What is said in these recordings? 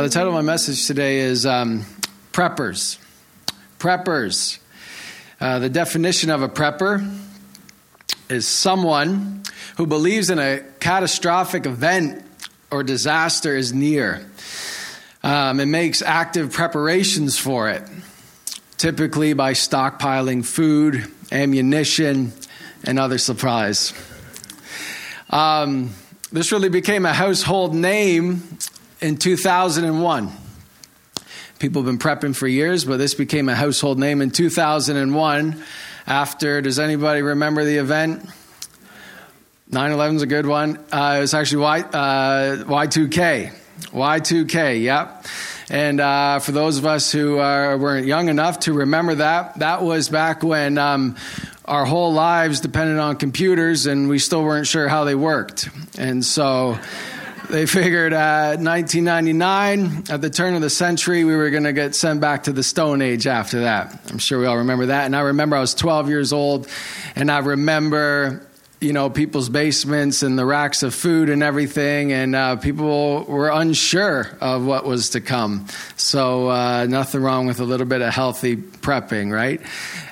Uh, the title of my message today is um, Preppers. Preppers. Uh, the definition of a prepper is someone who believes in a catastrophic event or disaster is near um, and makes active preparations for it, typically by stockpiling food, ammunition, and other supplies. Um, this really became a household name in 2001. People have been prepping for years, but this became a household name in 2001 after, does anybody remember the event? 9 11 is a good one. Uh, it was actually y, uh, Y2K. Y2K, yep. And uh, for those of us who are, weren't young enough to remember that, that was back when um, our whole lives depended on computers and we still weren't sure how they worked. And so they figured uh, 1999, at the turn of the century, we were going to get sent back to the Stone Age after that. I'm sure we all remember that. And I remember I was 12 years old, and I remember you know, people's basements and the racks of food and everything, and uh, people were unsure of what was to come. So, uh, nothing wrong with a little bit of healthy prepping, right?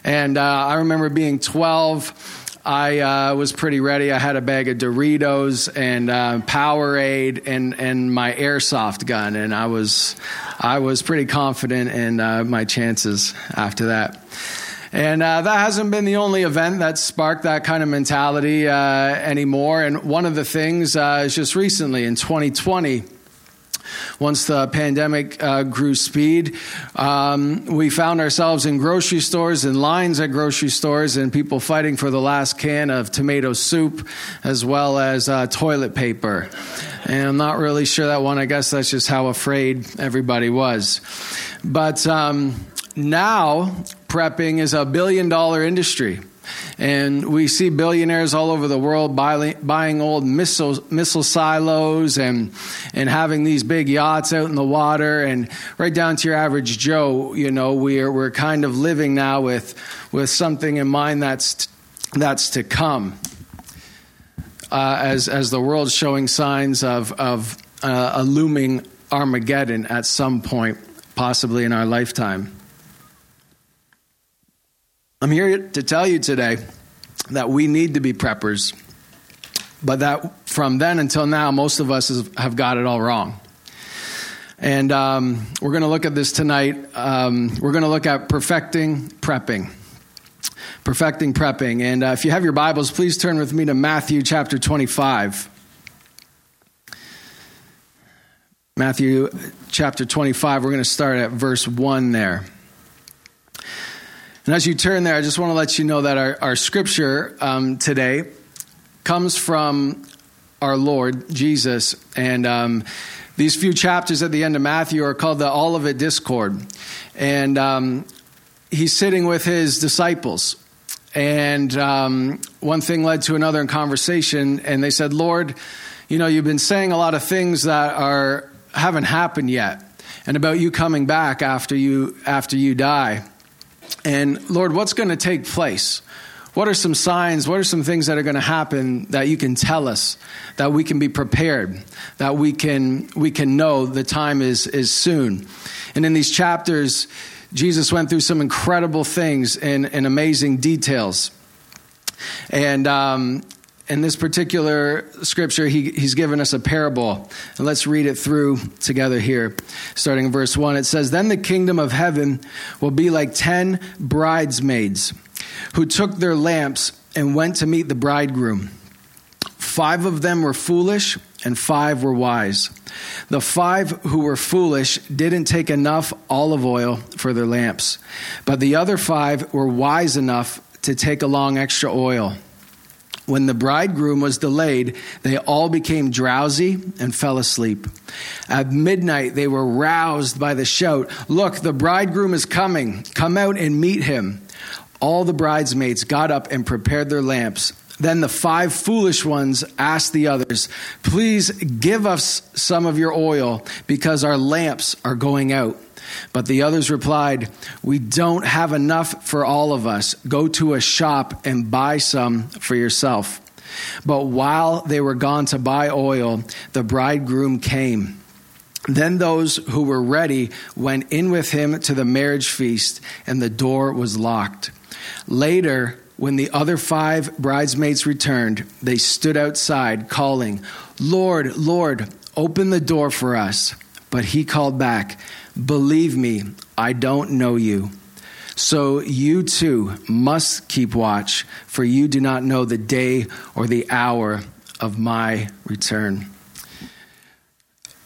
And uh, I remember being 12. I uh, was pretty ready. I had a bag of Doritos and uh, Powerade and and my airsoft gun, and I was I was pretty confident in uh, my chances after that. And uh, that hasn't been the only event that sparked that kind of mentality uh, anymore. And one of the things uh, is just recently in 2020 once the pandemic uh, grew speed, um, we found ourselves in grocery stores and lines at grocery stores and people fighting for the last can of tomato soup as well as uh, toilet paper. And I'm not really sure that one. I guess that's just how afraid everybody was. But um, now, prepping is a billion dollar industry. And we see billionaires all over the world buying old missile, missile silos and, and having these big yachts out in the water. And right down to your average Joe, you know, we're, we're kind of living now with, with something in mind that's, that's to come. Uh, as, as the world's showing signs of, of uh, a looming Armageddon at some point, possibly in our lifetime. I'm here to tell you today that we need to be preppers, but that from then until now, most of us have got it all wrong. And um, we're going to look at this tonight. Um, we're going to look at perfecting prepping. Perfecting prepping. And uh, if you have your Bibles, please turn with me to Matthew chapter 25. Matthew chapter 25, we're going to start at verse 1 there. And as you turn there, I just want to let you know that our, our scripture um, today comes from our Lord Jesus. And um, these few chapters at the end of Matthew are called the Olivet Discourse. And um, he's sitting with his disciples. And um, one thing led to another in conversation. And they said, Lord, you know, you've been saying a lot of things that are haven't happened yet and about you coming back after you after you die. And Lord, what's going to take place? What are some signs? What are some things that are going to happen that you can tell us that we can be prepared, that we can we can know the time is is soon? And in these chapters, Jesus went through some incredible things in, in amazing details. And um, in this particular scripture, he, he's given us a parable. And let's read it through together here. Starting in verse 1, it says, Then the kingdom of heaven will be like ten bridesmaids who took their lamps and went to meet the bridegroom. Five of them were foolish, and five were wise. The five who were foolish didn't take enough olive oil for their lamps, but the other five were wise enough to take along extra oil. When the bridegroom was delayed, they all became drowsy and fell asleep. At midnight, they were roused by the shout Look, the bridegroom is coming. Come out and meet him. All the bridesmaids got up and prepared their lamps. Then the five foolish ones asked the others, Please give us some of your oil because our lamps are going out. But the others replied, We don't have enough for all of us. Go to a shop and buy some for yourself. But while they were gone to buy oil, the bridegroom came. Then those who were ready went in with him to the marriage feast, and the door was locked. Later, when the other five bridesmaids returned, they stood outside, calling, Lord, Lord, open the door for us. But he called back, Believe me, I don't know you. So you too must keep watch, for you do not know the day or the hour of my return.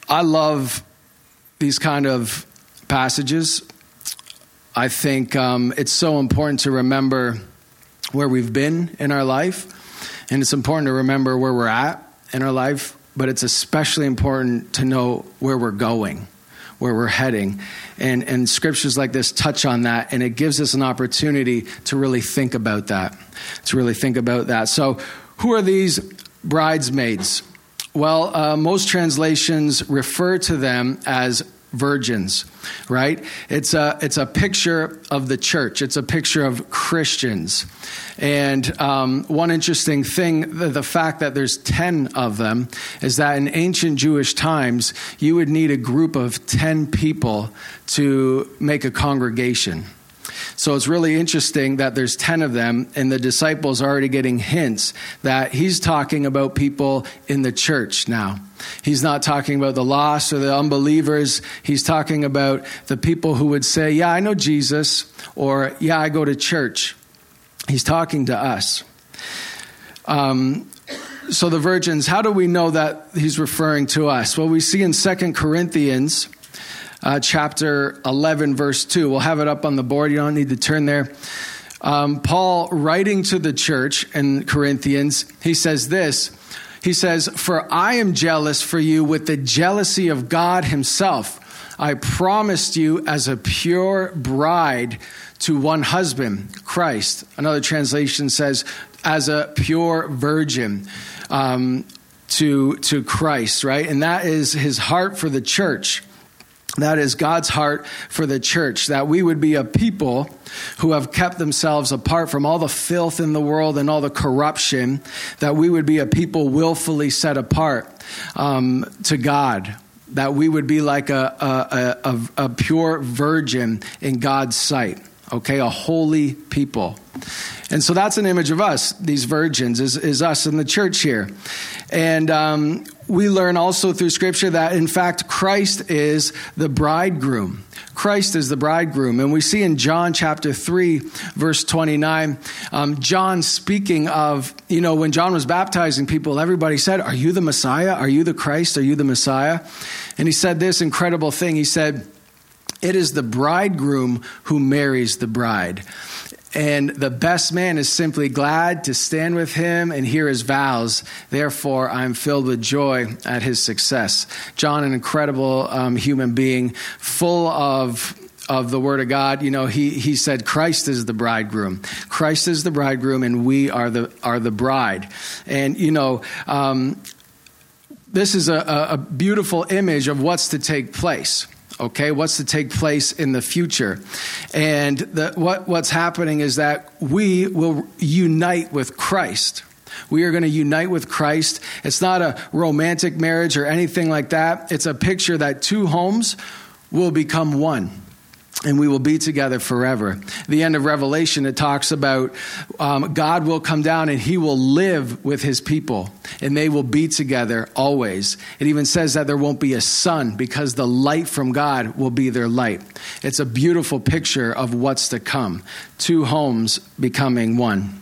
I love these kind of passages. I think um, it's so important to remember where we've been in our life, and it's important to remember where we're at in our life, but it's especially important to know where we're going, where we're heading. And, and scriptures like this touch on that, and it gives us an opportunity to really think about that. To really think about that. So, who are these bridesmaids? Well, uh, most translations refer to them as virgins, right? It's a, it's a picture of the church, it's a picture of Christians. And um, one interesting thing, the, the, fact that there's 10 of them, is that in ancient Jewish times, you would need a group of 10 people to make a congregation. So it's really interesting that there's 10 of them, and the disciples are already getting hints that he's talking about people in the church now. He's not talking about the lost or the unbelievers. He's talking about the people who would say, Yeah, I know Jesus, or Yeah, I go to church. He's talking to us. Um, so the virgins, how do we know that he's referring to us? Well, we see in Second Corinthians uh, chapter 11, verse 2. We'll have it up on the board. You don't need to turn there. Um, Paul, writing to the church in Corinthians, he says this. He says, For I am jealous for you with the jealousy of God Himself. I promised you as a pure bride to one husband, Christ. Another translation says, as a pure virgin um, to, to Christ, right? And that is his heart for the church. That is God's heart for the church, that we would be a people who have kept themselves apart from all the filth in the world and all the corruption, that we would be a people willfully set apart um, to God, that we would be like a, a, a, a pure virgin in God's sight, okay, a holy people. And so that's an image of us, these virgins, is, is us in the church here. And um, we learn also through Scripture that, in fact, Christ is the bridegroom. Christ is the bridegroom. And we see in John chapter 3, verse 29, um, John speaking of, you know, when John was baptizing people, everybody said, Are you the Messiah? Are you the Christ? Are you the Messiah? And he said this incredible thing. He said, It is the bridegroom who marries the bride. And the best man is simply glad to stand with him and hear his vows. Therefore, I'm filled with joy at his success. John, an incredible um, human being, full of of the word of God, you know, he, he said, Christ is the bridegroom. Christ is the bridegroom, and we are the, are the bride. And, you know, um, this is a, a beautiful image of what's to take place okay what's to take place in the future and the, what, what's happening is that we will unite with christ we are going to unite with Christ. It's not a romantic marriage or anything like that. It's a picture that two homes will become one and we will be together forever. The end of Revelation, it talks about um, God will come down and he will live with his people, and they will be together always. It even says that there won't be a sun because the light from God will be their light. It's a beautiful picture of what's to come two homes becoming one.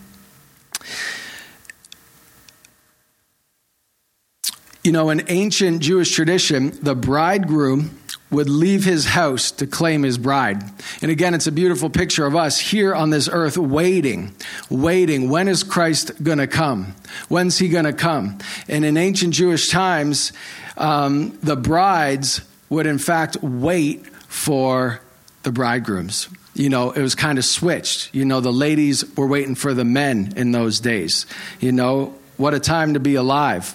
You know, in ancient Jewish tradition, the bridegroom would leave his house to claim his bride. And again, it's a beautiful picture of us here on this earth waiting, waiting. When is Christ going to come? When's he going to come? And in ancient Jewish times, um, the brides would in fact wait for the bridegrooms. You know, it was kind of switched. You know, the ladies were waiting for the men in those days. You know, what a time to be alive.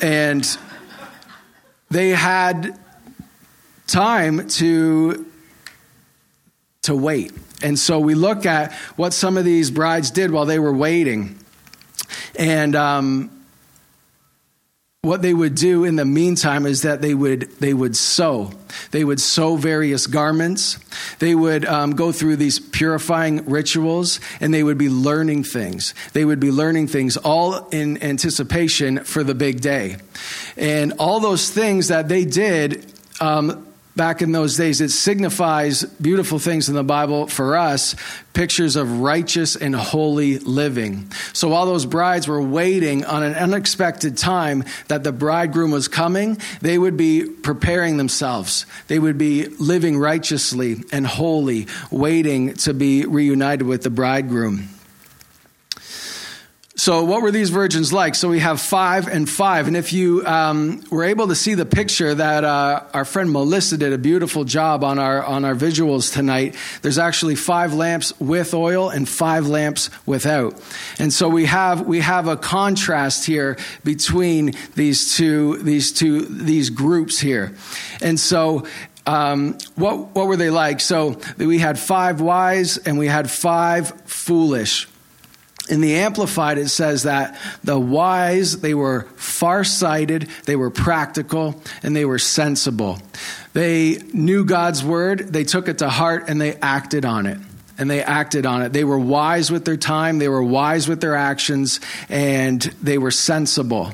And they had time to to wait. And so we look at what some of these brides did while they were waiting. And um, what they would do in the meantime is that they would they would sew they would sew various garments they would um, go through these purifying rituals and they would be learning things they would be learning things all in anticipation for the big day and all those things that they did um, back in those days, it signifies beautiful things in the Bible for us, pictures of righteous and holy living. So while those brides were waiting on an unexpected time that the bridegroom was coming, they would be preparing themselves. They would be living righteously and holy, waiting to be reunited with the bridegroom. So, what were these virgins like? So, we have five and five. And if you um, were able to see the picture that uh, our friend Melissa did a beautiful job on our, on our visuals tonight, there's actually five lamps with oil and five lamps without. And so, we have, we have a contrast here between these two, these two, these groups here. And so, um, what, what were they like? So, we had five wise and we had five foolish. In the Amplified, it says that the wise, they were far-sighted, they were practical, and they were sensible. They knew God's word, they took it to heart, and they acted on it. And they acted on it. They were wise with their time, they were wise with their actions, and they were sensible.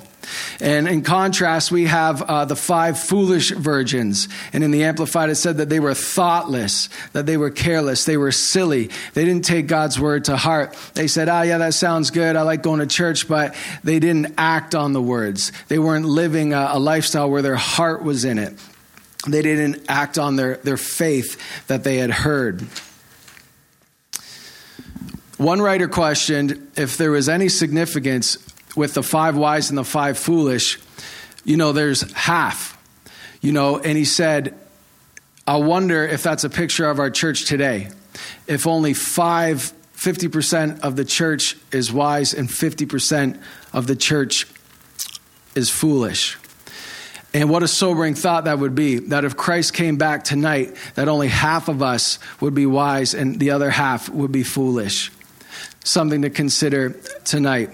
And in contrast, we have uh, the five foolish virgins. And in the Amplified, it said that they were thoughtless, that they were careless, they were silly. They didn't take God's word to heart. They said, ah, oh, yeah, that sounds good. I like going to church, but they didn't act on the words. They weren't living a, a lifestyle where their heart was in it. They didn't act on their, their faith that they had heard. One writer questioned if there was any significance with the five wise and the five foolish, you know, there's half, you know, and he said, I wonder if that's a picture of our church today. If only five, 50% of the church is wise and 50% of the church is foolish. And what a sobering thought that would be that if Christ came back tonight, that only half of us would be wise and the other half would be foolish. Something to consider tonight.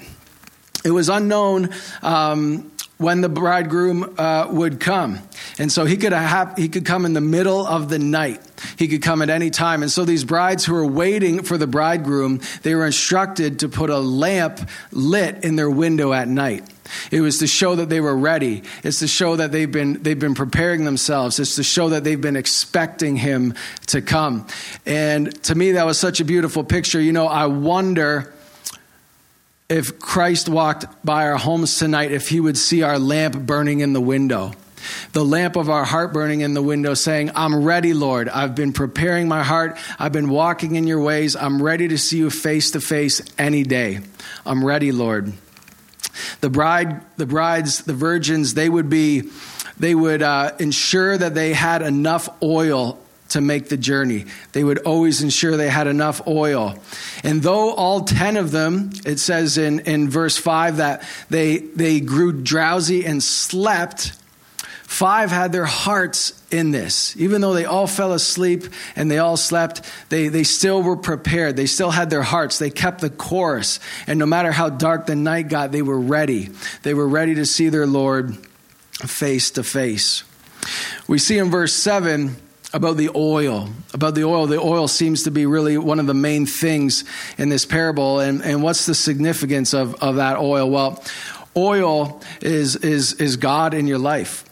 It was unknown um, when the bridegroom uh, would come. And so he could, have, he could come in the middle of the night. He could come at any time. And so these brides who were waiting for the bridegroom, they were instructed to put a lamp lit in their window at night. It was to show that they were ready. It's to show that they've been, they've been preparing themselves. It's to show that they've been expecting him to come. And to me, that was such a beautiful picture. You know, I wonder if Christ walked by our homes tonight, if he would see our lamp burning in the window. The lamp of our heart burning in the window, saying, I'm ready, Lord. I've been preparing my heart. I've been walking in your ways. I'm ready to see you face to face any day. I'm ready, Lord. The bride, the brides, the virgins, they would be, they would uh, ensure that they had enough oil to make the journey. They would always ensure they had enough oil. And though all 10 of them, it says in, in verse 5 that they, they grew drowsy and slept, five had their hearts in this. Even though they all fell asleep and they all slept, they, they still were prepared. They still had their hearts. They kept the course. And no matter how dark the night got, they were ready. They were ready to see their Lord face to face. We see in verse 7 about the oil. About the oil. The oil seems to be really one of the main things in this parable. And, and what's the significance of, of that oil? Well, oil is, is, is God in your life.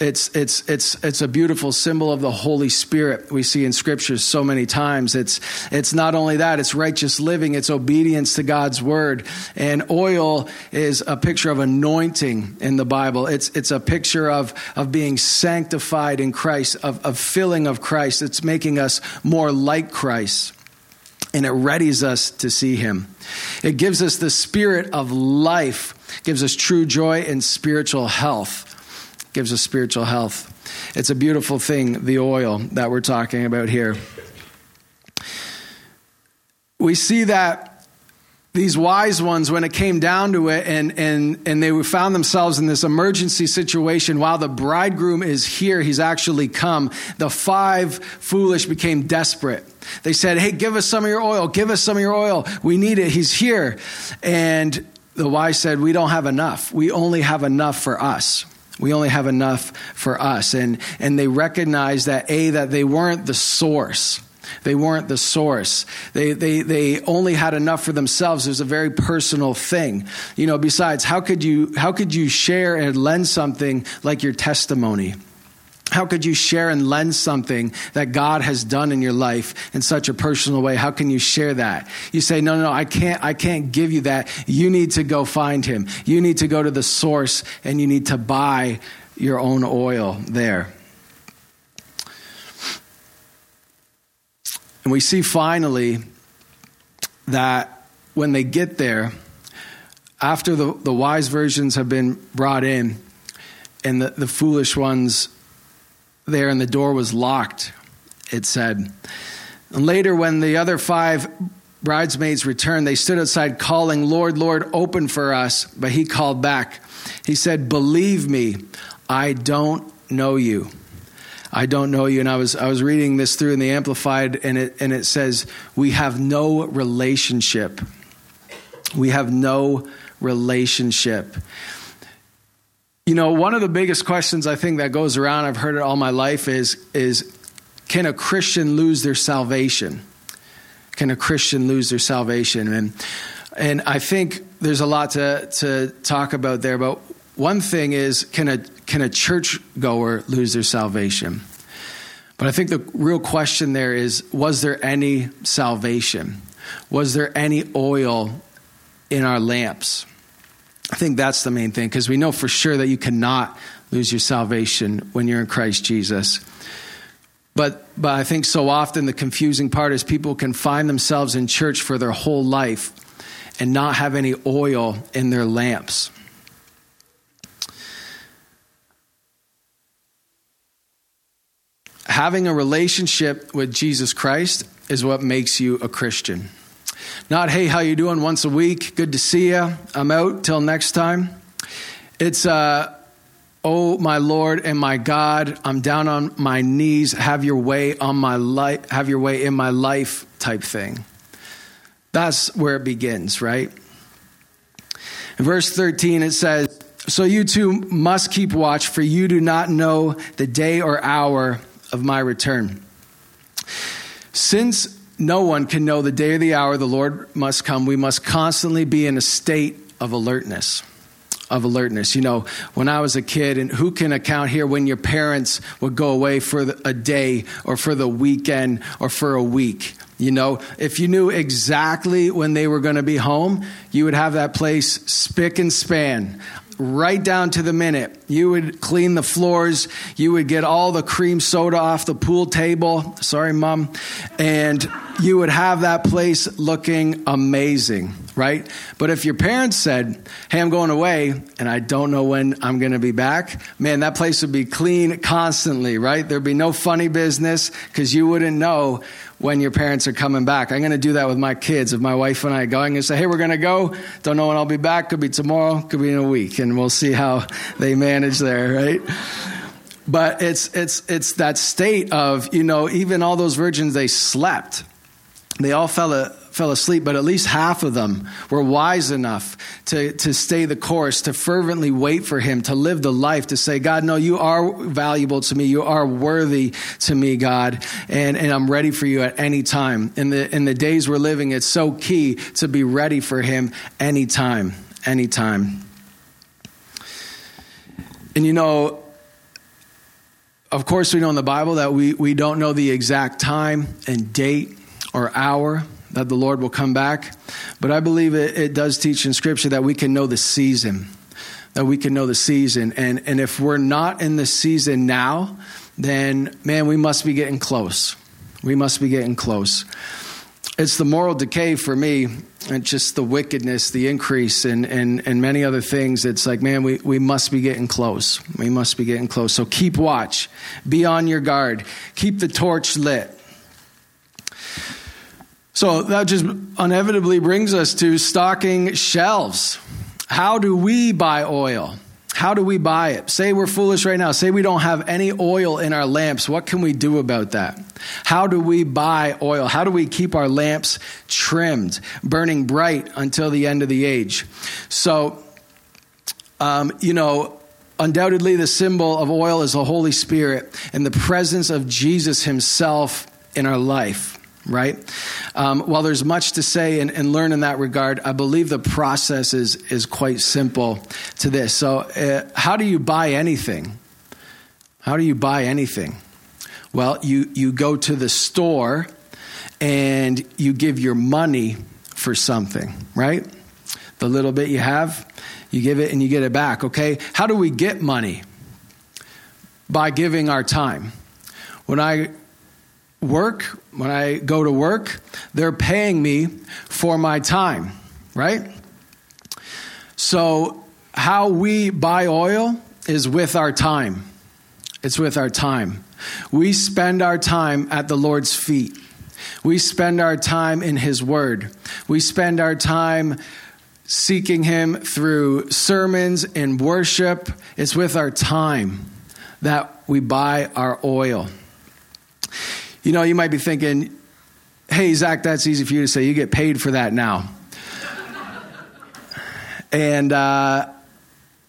It's, it's, it's, it's a beautiful symbol of the Holy Spirit we see in scriptures so many times. It's, it's not only that, it's righteous living, it's obedience to God's word. And oil is a picture of anointing in the Bible. It's, it's a picture of, of being sanctified in Christ, of, of filling of Christ. It's making us more like Christ and it readies us to see him. It gives us the spirit of life, gives us true joy and spiritual health gives us spiritual health. It's a beautiful thing, the oil that we're talking about here. We see that these wise ones, when it came down to it, and, and, and they found themselves in this emergency situation while the bridegroom is here, he's actually come. The five foolish became desperate. They said, Hey, give us some of your oil, give us some of your oil. We need it. He's here. And the wise said, We don't have enough. We only have enough for us. We only have enough for us. And, and they recognized that, A, that they weren't the source. They weren't the source. They, they, they only had enough for themselves. It was a very personal thing. You know, besides, how could you, how could you share and lend something like your testimony? How could you share and lend something that God has done in your life in such a personal way? How can you share that? You say, no, no, no, I can't, I can't give you that. You need to go find him. You need to go to the source and you need to buy your own oil there. And we see finally that when they get there, after the, the wise virgins have been brought in and the, the foolish ones there and the door was locked, it said. And later, when the other five bridesmaids returned, they stood outside calling, Lord, Lord, open for us. But he called back. He said, Believe me, I don't know you. I don't know you. And I was, I was reading this through in the Amplified, and it, and it says, We have no relationship. We have no relationship. You know, one of the biggest questions I think that goes around, I've heard it all my life, is, is can a Christian lose their salvation? Can a Christian lose their salvation? And, and I think there's a lot to, to talk about there, but one thing is can a, can a church goer lose their salvation? But I think the real question there is was there any salvation? Was there any oil in our lamps? I think that's the main thing because we know for sure that you cannot lose your salvation when you're in Christ Jesus. But, but I think so often the confusing part is people can find themselves in church for their whole life and not have any oil in their lamps. Having a relationship with Jesus Christ is what makes you a Christian. Not, hey, how you doing once a week? Good to see you. I'm out. Till next time. It's, uh, oh, my Lord and my God, I'm down on my knees. Have your way on my life, have your way in my life type thing. That's where it begins, right? In verse 13, it says, So you too must keep watch, for you do not know the day or hour of my return. Since no one can know the day or the hour the Lord must come. We must constantly be in a state of alertness. Of alertness. You know, when I was a kid, and who can account here when your parents would go away for a day or for the weekend or for a week? You know, if you knew exactly when they were going to be home, you would have that place spick and span right down to the minute. You would clean the floors, you would get all the cream soda off the pool table. Sorry, mom. And you would have that place looking amazing, right? But if your parents said, Hey, I'm going away and I don't know when I'm going to be back, man, that place would be clean constantly, right? There'd be no funny business because you wouldn't know when your parents are coming back. I'm going to do that with my kids. If my wife and I go, I'm going to say, hey, we're going to go. Don't know when I'll be back. Could be tomorrow, could be in a week. And we'll see how they manage there, right? But it's, it's, it's that state of, you know, even all those virgins, they slept. They all fell, fell asleep, but at least half of them were wise enough to, to stay the course, to fervently wait for him, to live the life, to say, God, no, you are valuable to me. You are worthy to me, God, and, and I'm ready for you at any time. In the, in the days we're living, it's so key to be ready for him anytime, anytime. And you know, of course, we know in the Bible that we, we don't know the exact time and date or hour that the Lord will come back. But I believe it, it does teach in Scripture that we can know the season, that we can know the season. And, and if we're not in the season now, then man, we must be getting close. We must be getting close. It's the moral decay for me, and just the wickedness, the increase, and, and, and many other things. It's like, man, we, we must be getting close. We must be getting close. So keep watch, be on your guard, keep the torch lit. So that just inevitably brings us to stocking shelves. How do we buy oil? How do we buy it? Say we're foolish right now. Say we don't have any oil in our lamps. What can we do about that? How do we buy oil? How do we keep our lamps trimmed, burning bright until the end of the age? So, um, you know, undoubtedly the symbol of oil is the Holy Spirit and the presence of Jesus Himself in our life right? Um, while there's much to say and, and, learn in that regard, I believe the process is, is quite simple to this. So, uh, how do you buy anything? How do you buy anything? Well, you, you go to the store and you give your money for something, right? The little bit you have, you give it and you get it back, okay? How do we get money? By giving our time. When I work, when I go to work, they're paying me for my time, right? So, how we buy oil is with our time. It's with our time. We spend our time at the Lord's feet. We spend our time in His Word. We spend our time seeking Him through sermons and worship. It's with our time that we buy our oil. You know, you might be thinking, hey, Zach, that's easy for you to say. You get paid for that now. and uh,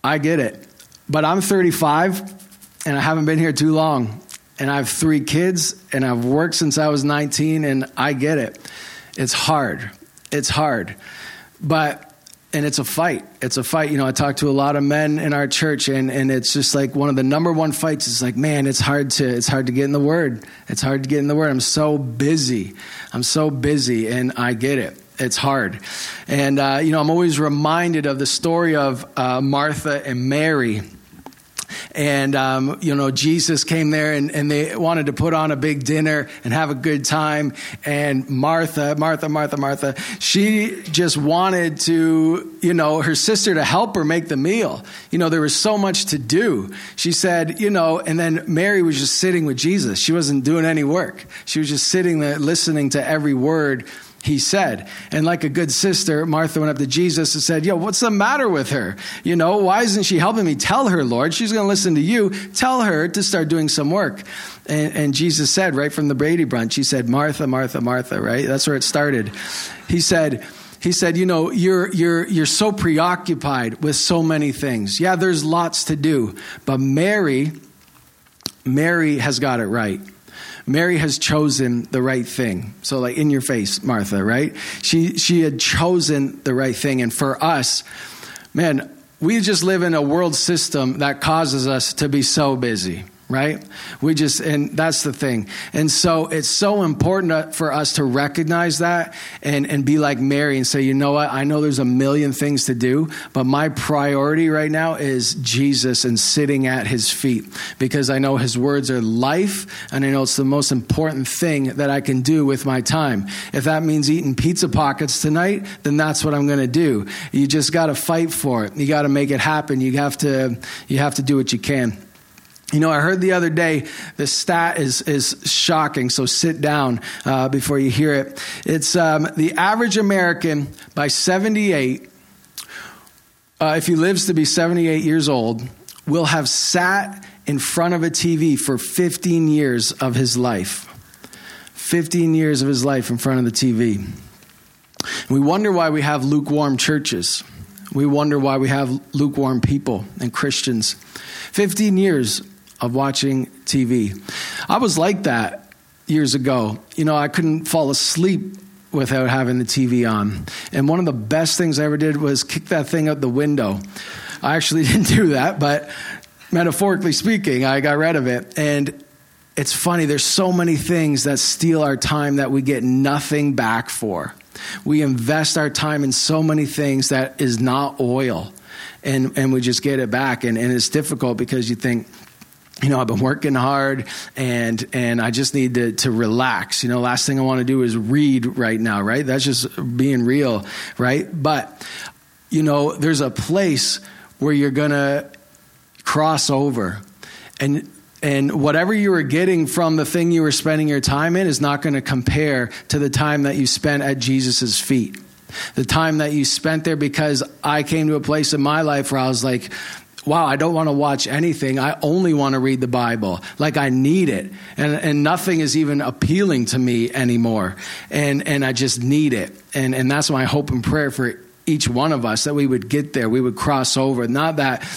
I get it. But I'm 35 and I haven't been here too long and I have three kids, and I've worked since I was 19, and I get it. It's hard. It's hard. But, and it's a fight. It's a fight. You know, I talk to a lot of men in our church, and, and it's just like one of the number one fights is like, man, it's hard to, it's hard to get in the word. It's hard to get in the word. I'm so busy. I'm so busy, and I get it it's hard. And, uh, you know, I'm always reminded of the story of uh, Martha and Mary and, um, you know, Jesus came there and, and they wanted to put on a big dinner and have a good time. And Martha, Martha, Martha, Martha, she just wanted to, you know, her sister to help her make the meal. You know, there was so much to do. She said, you know, and then Mary was just sitting with Jesus. She wasn't doing any work. She was just sitting there listening to every word he said. And like a good sister, Martha went up to Jesus and said, Yo, what's the matter with her? You know, why isn't she helping me? Tell her, Lord. She's going to listen to you. Tell her to start doing some work. And, and, Jesus said, right from the Brady Bunch, he said, Martha, Martha, Martha, right? That's where it started. He said, he said, you know, you're, you're, you're so preoccupied with so many things. Yeah, there's lots to do. But Mary, Mary has got it right. Mary has chosen the right thing. So, like in your face, Martha, right? She she had chosen the right thing, and for us, man, we just live in a world system that causes us to be so busy right? We just, and that's the thing. And so it's so important for us to recognize that and, and be like Mary and say, you know what? I know there's a million things to do, but my priority right now is Jesus and sitting at his feet because I know his words are life and I know it's the most important thing that I can do with my time. If that means eating pizza pockets tonight, then that's what I'm going to do. You just got to fight for it. You got to make it happen. You have to, you have to do what you can. You know, I heard the other day the stat is is shocking. So sit down uh, before you hear it. It's um, the average American by 78, uh, if he lives to be 78 years old, will have sat in front of a TV for 15 years of his life. 15 years of his life in front of the TV. We wonder why we have lukewarm churches. We wonder why we have lukewarm people and Christians. 15 years of watching TV. I was like that years ago. You know, I couldn't fall asleep without having the TV on. And one of the best things I ever did was kick that thing out the window. I actually didn't do that, but metaphorically speaking, I got rid of it. And it's funny, there's so many things that steal our time that we get nothing back for. We invest our time in so many things that is not oil. And, and we just get it back. And, and it's difficult because you think, you know, I've been working hard and and I just need to to relax. You know, last thing I want to do is read right now, right? That's just being real, right? But you know, there's a place where you're going to cross over and and whatever you were getting from the thing you were spending your time in is not going to compare to the time that you spent at Jesus' feet. The time that you spent there because I came to a place in my life where I was like, wow, I don't want to watch anything. I only want to read the Bible. Like I need it. And, and nothing is even appealing to me anymore. And, and I just need it. And, and that's my hope and prayer for each one of us that we would get there. We would cross over. Not that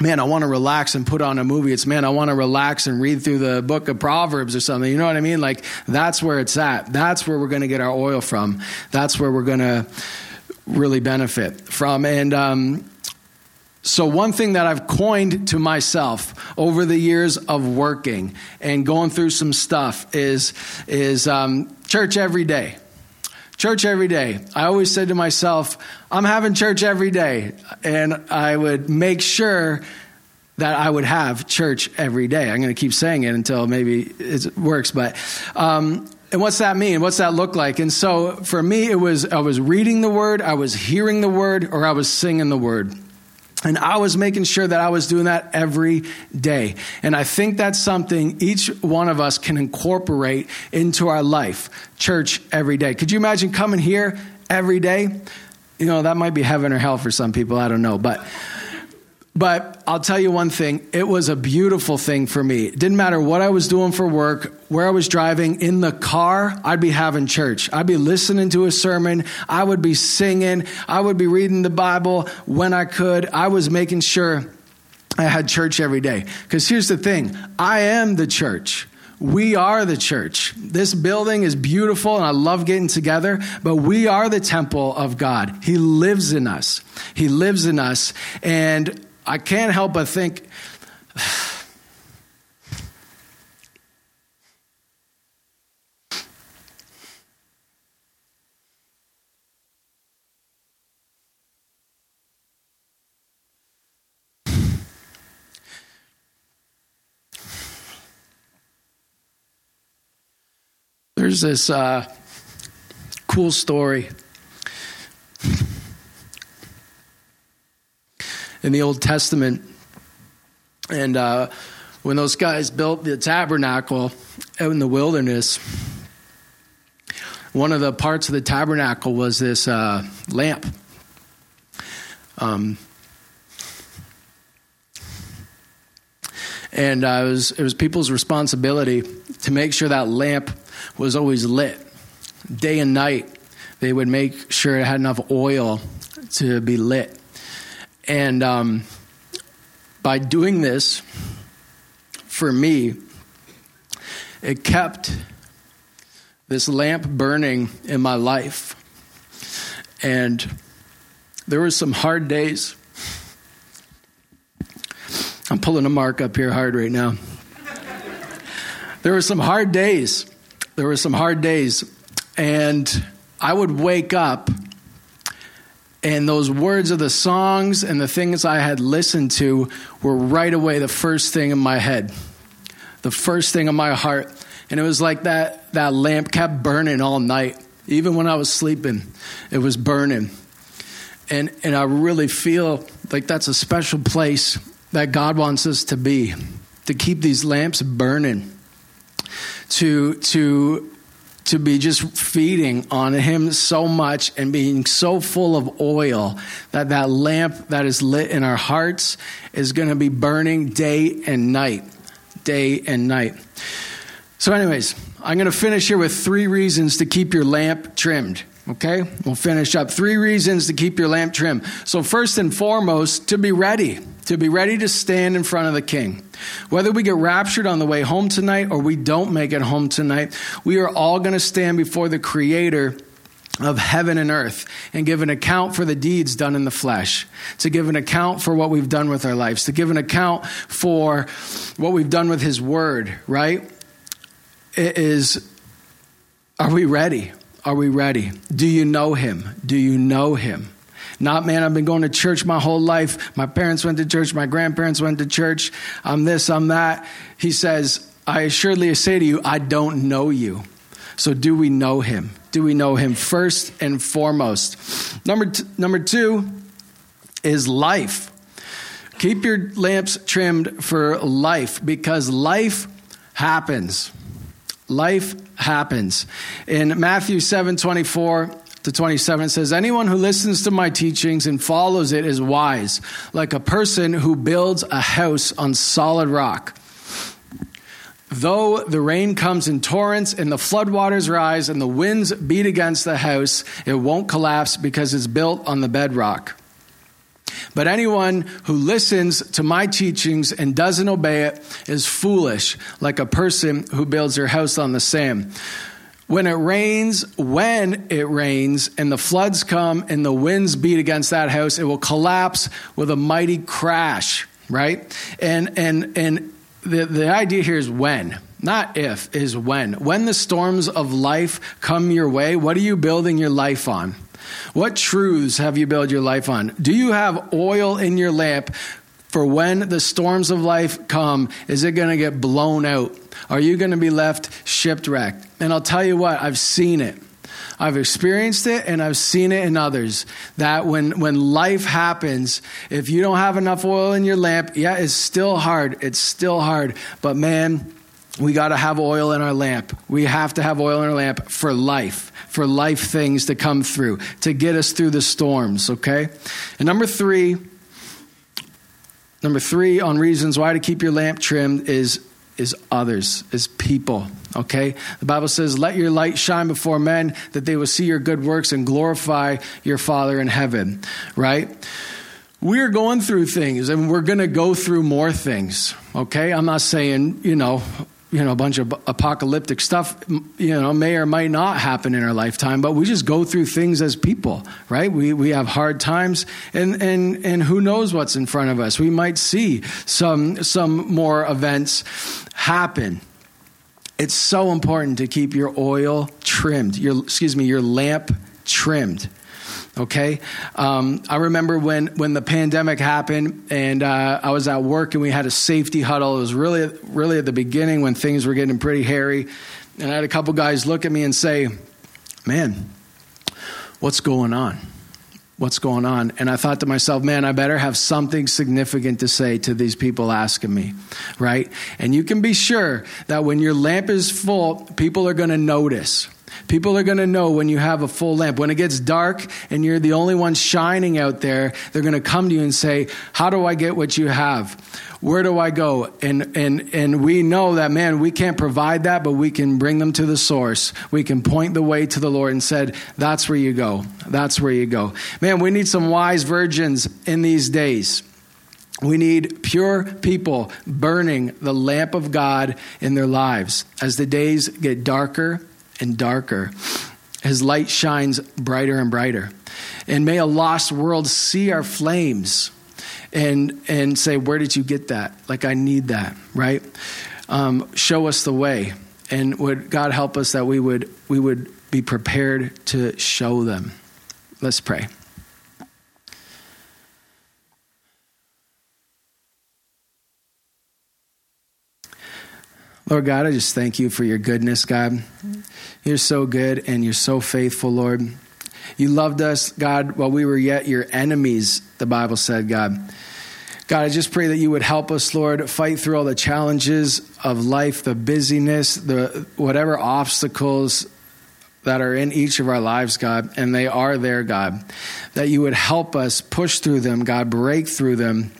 man, I want to relax and put on a movie. It's, man, I want to relax and read through the book of Proverbs or something. You know what I mean? Like, that's where it's at. That's where we're going to get our oil from. That's where we're going to really benefit from. And, um, so, one thing that I've coined to myself over the years of working and going through some stuff is, is um, church every day. Church every day. I always said to myself, I'm having church every day. And I would make sure that I would have church every day. I'm going to keep saying it until maybe it works. But, um, and what's that mean? What's that look like? And so for me, it was I was reading the word, I was hearing the word, or I was singing the word. And I was making sure that I was doing that every day. And I think that's something each one of us can incorporate into our life. Church every day. Could you imagine coming here every day? You know, that might be heaven or hell for some people. I don't know. But but I'll tell you one thing, it was a beautiful thing for me. It didn't matter what I was doing for work, where I was driving, in the car, I'd be having church. I'd be listening to a sermon, I would be singing, I would be reading the Bible when I could. I was making sure I had church every day. Because here's the thing I am the church. We are the church. This building is beautiful and I love getting together, but we are the temple of God. He lives in us. He lives in us. And I can't help but think. There's this uh, cool story in the Old Testament. And uh, when those guys built the tabernacle out in the wilderness, one of the parts of the tabernacle was this uh, lamp. Um, and uh, it, was, it was people's responsibility to make sure that lamp was always lit day and night. They would make sure it had enough oil to be lit. And um, by doing this, for me, it kept this lamp burning in my life. And there were some hard days. I'm pulling a mark up here hard right now. There were some hard days. There were some hard days. And I would wake up and those words of the songs and the things I had listened to were right away the first thing in my head, the first thing in my heart. And it was like that, that lamp kept burning all night. Even when I was sleeping, it was burning. And, and I really feel like that's a special place that God wants us to be, to keep these lamps burning, to, to to be just feeding on him so much and being so full of oil that that lamp that is lit in our hearts is going to be burning day and night day and night. So anyways i'm going to finish here with three reasons to keep your lamp trimmed okay? We'll finish up. Three reasons to keep your lamp trimmed. So first and foremost to be ready to be ready to stand in front of the king. Whether we get raptured on the way home tonight or we don't make it home tonight, we are all going to stand before the creator of heaven and earth and give an account for the deeds done in the flesh, to give an account for what we've done with our lives, to give an account for what we've done with his word, right? It is are we ready? Are we ready? Do you know him? Do you know him? Not, man, I've been going to church my whole life. My parents went to church. My grandparents went to church. I'm this, I'm that. He says, I assuredly say to you, I don't know you. So, do we know him? Do we know him first and foremost? Number, t- number two is life. Keep your lamps trimmed for life because life happens. Life happens. In Matthew 7 24, to 27, it says, Anyone who listens to my teachings and follows it is wise, like a person who builds a house on solid rock. Though the rain comes in torrents and the floodwaters rise and the winds beat against the house, it won't collapse because it's built on the bedrock. But anyone who listens to my teachings and doesn't obey it is foolish, like a person who builds their house on the sand. When it rains, when it rains, and the floods come and the winds beat against that house, it will collapse with a mighty crash, right? And and and the, the idea here is when, not if, is when. When the storms of life come your way, what are you building your life on? What truths have you built your life on? Do you have oil in your lamp for when the storms of life come? Is it going to get blown out? Are you going to be left shipwrecked? And I'll tell you what, I've seen it. I've experienced it and I've seen it in others that when, when life happens, if you don't have enough oil in your lamp, yeah, it's still hard. It's still hard. But man, we got to have oil in our lamp. We have to have oil in our lamp for life, for life things to come through, to get us through the storms, okay? And number three, number three on reasons why to keep your lamp trimmed is is others, is people. Okay? The Bible says, Let your light shine before men that they will see your good works and glorify your Father in heaven. Right? We're going through things and we're going to go through more things. Okay? I'm not saying, you know, you know, a bunch of apocalyptic stuff, you know, may or might not happen in our lifetime, but we just go through things as people, right? We, we have hard times and, and, and who knows what's in front of us. We might see some, some more events happen. It's so important to keep your oil trimmed, your, excuse me, your lamp trimmed okay? Um, i remember when, when the pandemic happened and uh, i was at work and we had a safety huddle. It was really really at the beginning when things were getting pretty hairy. And i had a couple guys look at me and say man what's going on? What's going on? And i thought to myself man i better have something significant to say to these people asking me right? And you can be sure that when your lamp is full people are going to notice People are going to know when you have a full lamp. When it gets dark and you're the only one shining out there, they're going to come to you and say, How do I get what you have? Where do I go? And, and, and we know that, man, we can't provide that, but we can bring them to the source. We can point the way to the Lord and said, That's where you go. That's where you go. Man, we need some wise virgins in these days. We need pure people burning the lamp of God in their lives. As the days get darker and darker. His light shines brighter and brighter. And may a lost world see our flames and, and say, Where did you get that? Like, I need that, right? Um, show us the way. And would God help us that we would, we would be prepared to show them? Let's pray. Lord God, I just thank you for your goodness, God. Mm-hmm. You're so good and you're so faithful, Lord. You loved us, God, while we were yet your enemies, the Bible said, God. God, I just pray that you would help us, Lord, fight through all the challenges of life, the busyness, the whatever obstacles that are in each of our lives, God, and they are there, God. That you would help us push through them, God, break through them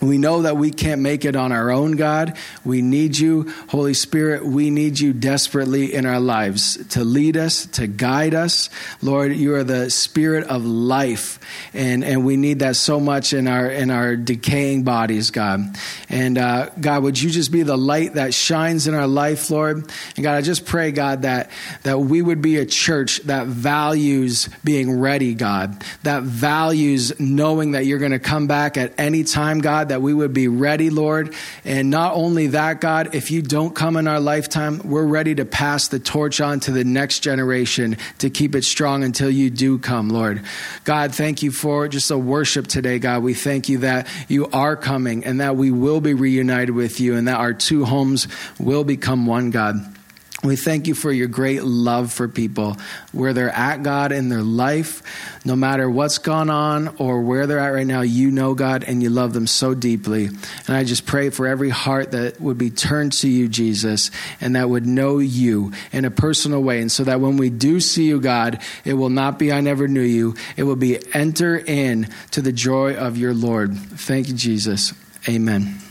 we know that we can't make it on our own, God. We need you. Holy Spirit, we need you desperately in our lives to lead us, to guide us. Lord, you are the spirit of life, and, and we need that so much in our, in our decaying bodies, God. And uh, God, would you just be the light that shines in our life, Lord? And God, I just pray, God, that, that we would be a church that values being ready, God, that values knowing that you're going to come back at any time, That we would be ready, Lord. And not only that, God, if you don't come in our lifetime, we're ready to pass the torch on to the next generation to keep it strong until you do come, Lord. God, thank you for just a worship today, God. We thank you that you are coming and that we will be reunited with you and that our two homes will become one, God. We thank you for your great love for people, where they're at, God, in their life. No matter what's gone on or where they're at right now, you know, God, and you love them so deeply. And I just pray for every heart that would be turned to you, Jesus, and that would know you in a personal way. And so that when we do see you, God, it will not be, I never knew you. It will be, enter in to the joy of your Lord. Thank you, Jesus. Amen.